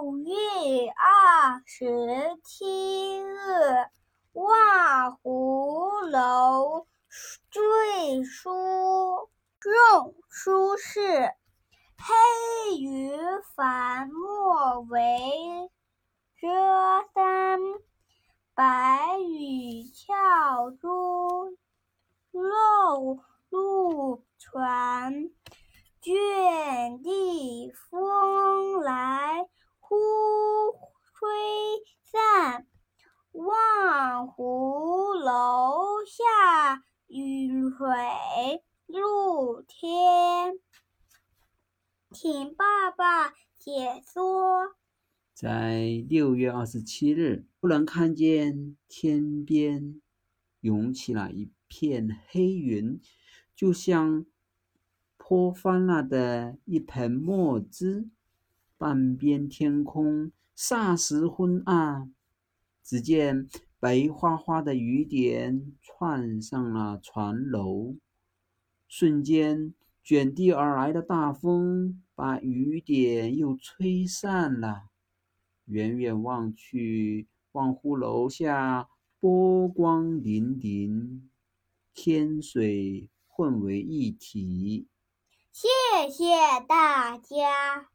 六月二十七日，望湖楼醉书用书是黑云翻墨为遮山，白羽翘珠漏露船。卷地风来忽吹散，湖楼下雨水露天。请爸爸解说。在六月二十七日，忽然看见天边涌起了一片黑云，就像。泼翻了的一盆墨汁，半边天空霎时昏暗。只见白花花的雨点窜上了船楼，瞬间卷地而来的大风把雨点又吹散了。远远望去，望湖楼下波光粼粼，天水混为一体。谢谢大家。